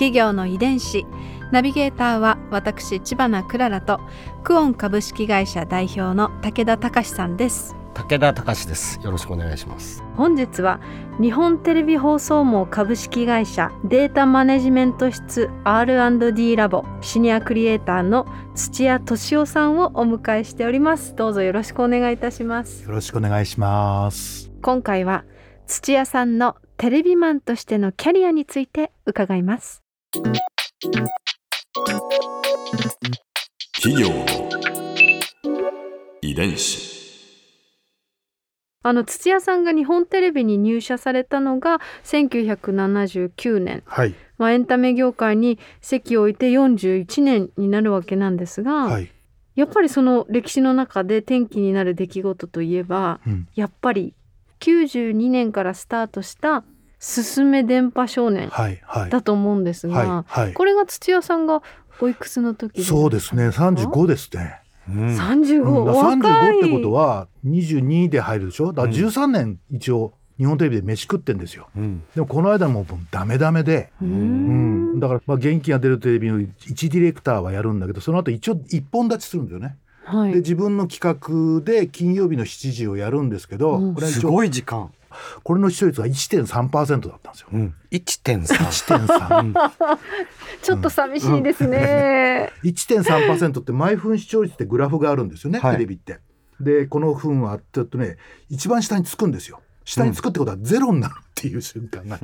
企業の遺伝子。ナビゲーターは私千葉なクララとクオン株式会社代表の武田隆さんです。武田隆です。よろしくお願いします。本日は日本テレビ放送網株式会社データマネジメント室 R&D ラボシニアクリエイターの土屋俊夫さんをお迎えしております。どうぞよろしくお願いいたします。よろしくお願いします。今回は土屋さんのテレビマンとしてのキャリアについて伺います企業の遺伝子。あの土屋さんが日本テレビに入社されたのが1979年、はい。まあ、エンタメ業界に籍を置いて41年になるわけなんですが、はい、やっぱりその歴史の中で転機になる出来事といえばうん、やっぱり92年からスタートした「すすめ電波少年はいはい」だと思うんですが、はいはい。これが土屋さんがおいくつの時そうですね。35ですね、うん。35、うん、だからお若い。35ってことは22で入るでしょ？だから13年一応日本テレビで飯食ってんですよ。うん。でもこの間もうダメダメで、ううん。ん、だからまあ元気が出るテレビの一ディレクターはやるんだけどその後一応一本立ちするんだよね、はい。で自分の企画で金曜日の7時をやるんですけど、うん。すこれは一応ごい時間これの視聴率が1.3%だったんですよ。うん。1.3 1.3 ちょっと寂しいですね。1.3%って毎分視聴率ってグラフがあるんですよね、はい。テレビって。でこの分はちょっとね一番下につくんですよ。下につくってことはゼロになるっていう瞬間が、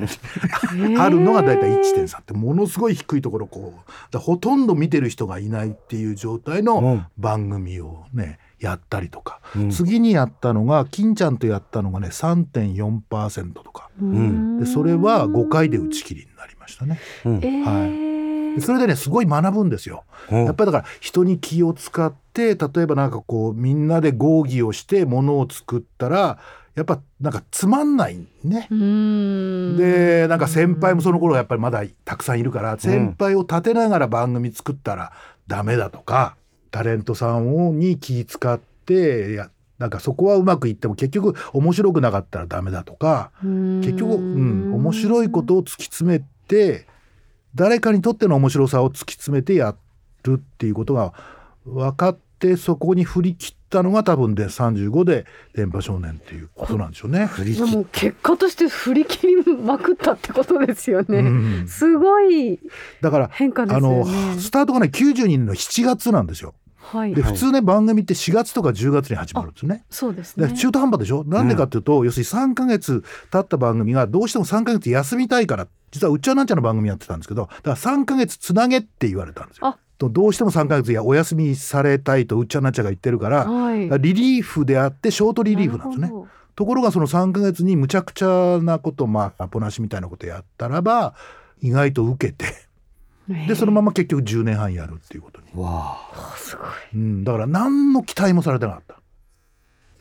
あるのがだいたい1.3ってものすごい低いところこうほとんど見てる人がいないっていう状態うのん。番組をねやったりとか、うん。次にやったのが金ちゃんとやったのがね3.4%とか。ん。でそれは5回で打ち切りになりましたね。うん。えー。でそれでねすごい学ぶんですよ。うん。やっぱりだから人に気を使って例えばなんかこうみんなで合議をしてものを作ったらやっぱなんかつまんないね。うん。でなんか先輩もその頃やっぱりまだたくさんいるから先輩を立てながら番組作ったらダメだとかタレントさんをに気使ってやなんかそこはうまくいっても結局面白くなかったらダメだとか結局、うん、面白いことを突き詰めて誰かにとっての面白さを突き詰めてやるっていうことが分かってそこに振り切ったのが多分で35で「電波少年」っていうことなんでしょうね。振り切っでも結果として振り切りまくったってことですよね。うんすごいだから変化ですあの。スタートがね92年の7月なんですよ。はいで、普通ね番組って4月とか10月に始まるんですね。そうですね。で中途半端でしょ？なんでかっていうと、要するに3ヶ月経った番組がどうしても3ヶ月休みたいから実はうっちゃなんちゃの番組やってたんですけどだから3ヶ月つなげって言われたんですよあ。とどうしても3ヶ月いやお休みされたいとうっちゃなんちゃが言ってるから,、はい。リリーフであってショートリリーフなんですね。ところがその3ヶ月にむちゃくちゃなことまあアポなしみたいなことやったらば意外と受けてでそのまま結局10年半やるっていうことに。わあすごい。うん、だから何の期待もされてなかった。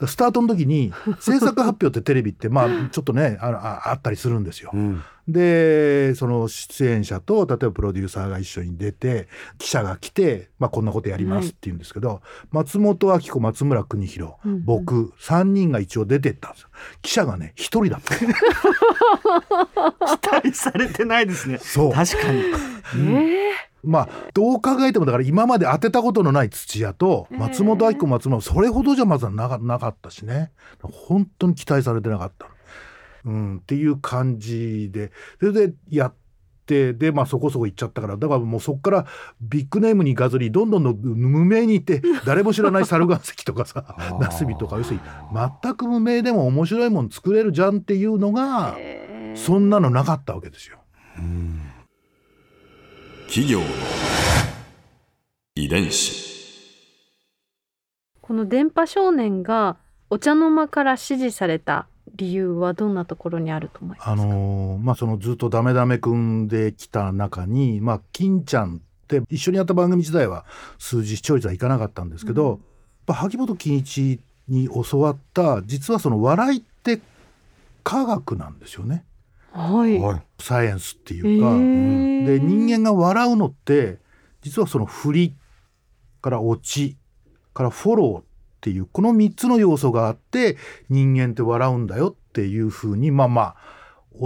スタートの時に制作発表ってテレビってまあちょっとねあのああったりするんですよあ。う。んでその出演者と例えばプロデューサーが一緒に出て記者が来て、まあ、こんなことやりますって言うんですけど、松本明子松村邦弘、うんうん僕3人が一応出てったんですよ。記者がね1人だった。期待されてないですね。そう確かに。ええまあどう考えてもだから今まで当てたことのない土屋と松本明子松村それほどじゃまずはなかなかったしね。本当に期待されてなかった、うん、っていう感じで。それでやってでまあそこそこ行っちゃったから。だからもうそこからビッグネームに行かずにどんどんどん無名に行って 誰も知らない猿岩石とかさ ー。ナスビとか要するに全く無名でも面白いもの作れるじゃんっていうのがええそんなのなかったわけですよ。うん企業の遺伝子。この電波少年がお茶の間から指示された理由はどんなところにあると思いますか？あのーまあそのずっとダメダメ組んできた中にまあ金ちゃんって一緒にやった番組時代は数字視聴率はいかなかったんですけど、うん。やっぱ萩本欽一に教わった実はその笑いって科学なんですよねはい。はいサイエンスっていえうか。ーで人間が笑うのって実はその振りから落ちからフォローっていうこの3つの要素があって人間って笑うんだよっていうふうにまあまあ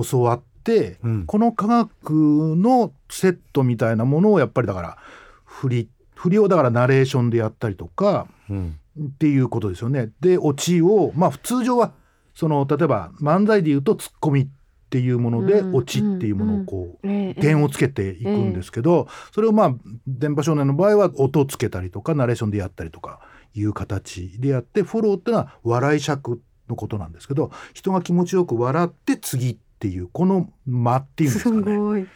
教わって、うんこの科学のセットみたいなものをやっぱりだから振り振りをだからナレーションでやったりとかうんっていうことですよね。でオチをまあ通常はその例えば漫才で言うとツッコミっていうもので、うんオチっていうものをこう、えー点をつけていくんですけど、それをまあ電波少年の場合は音をつけたりとかナレーションでやったりとかいう形でやってフォローっていうのは笑い尺のことなんですけど人が気持ちよく笑って次っていうこの間っていうんですすかね。ごい。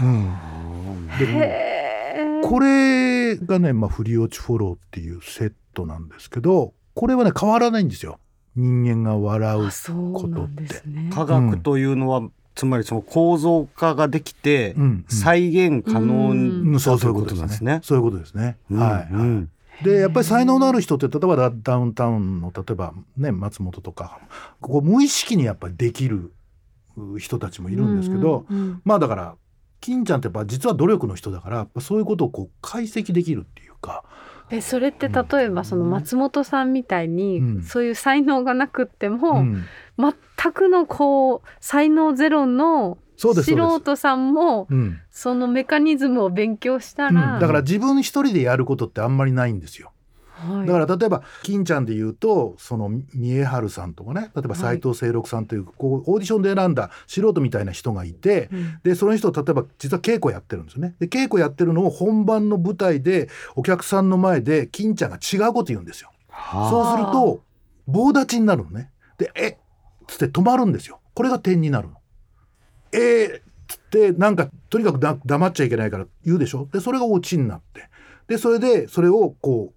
うん。でこれがね、まあ、振り落ちフォローっていうセットなんですけどこれはね変わらないんですよ人間が笑うあ、そうなんですね。科学というのは、つまりその構造化ができて、うんうん。再現可能うん。だうんそうといううことでね。なんですすね。そういうことですね。うんはい、うん。でやっぱり才能のある人って例えばダダウンタウンの例えばね松本とかここ無意識にやっぱりできるう人たちもいるんですけど、うんうん。うんまあだから金ちゃんってやっぱ実は努力の人だからそういうことをこう解析できるっていうかえそれって例えばその松本さんみたいに、うん。そういう才能がなくっても、うん。全くのこう才能ゼロの素人さんもうん。そのメカニズムを勉強したうん。ら、だから自分一人でやることってあんまりないんですよ。はいだから例えば金ちゃんで言うとその三重春さんとかね例えば斎藤清六さんというこうオーディションで選んだ素人みたいな人がいて、うんでその人例えば実は稽古やってるんですよね。で稽古やってるのを本番の舞台でお客さんの前で金ちゃんが違うこと言うんですよ。はそうすると棒立ちになるのね。で「えっ」つって止まるんですよ。これが点になるの。えーっ？つってなんかとにかくだ黙っちゃいけないから言うでしょ？でそれがオチになってでそれでそれをこう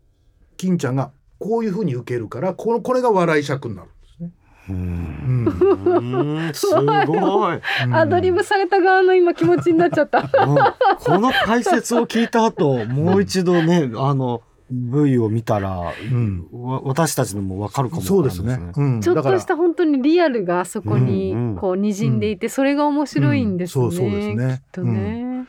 金ちゃんがこういうふうに受けるからこのこれが笑い尺になるんですね。ううんんうんすごい。アドリブされた側の今気持ちになっちゃった。うんこの解説を聞いた後、もう一度ね、あの、V を見たら、うんわ私たちのもわかるかもそうですね。うん、ちょっとした本当にリアルがそこにうんうんこう滲んでいて、それが面白いんですね。うんそうそうですねきっとね。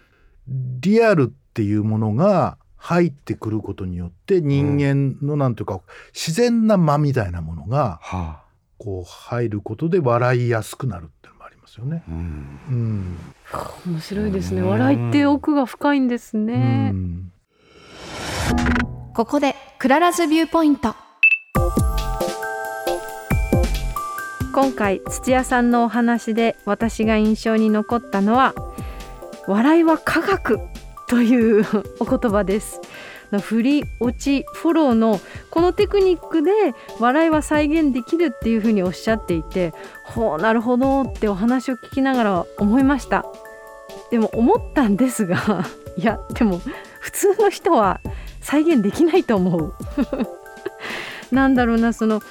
リアルっていうものが入ってくることによって人間のなんていうか自然な間みたいなものがはこう入ることで笑いやすくなるっていうのもありますよね。あうんうん面白いですね。うん笑いって奥が深いんですうね。んここで Clara's Viewpoint 今回土屋さんのお話で私が印象に残ったのは笑いは科学というお言葉です。フリオチフォローのこのテクニックで笑いは再現できるっていうふうにおっしゃっていてほうなるほどってお話を聞きながら思いました。でも思ったんですが いやでも普通の人は再現できないと思う。なんだろうなその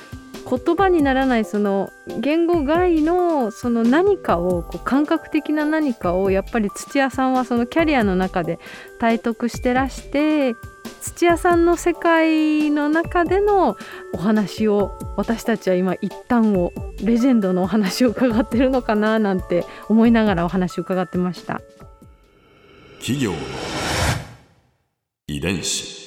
言葉にならないその言語外のその何かをこう感覚的な何かをやっぱり土屋さんはそのキャリアの中で体得してらして土屋さんの世界の中でのお話を私たちは今一旦をレジェンドのお話を伺ってるのかななんて思いながらお話を伺ってました。企業遺伝子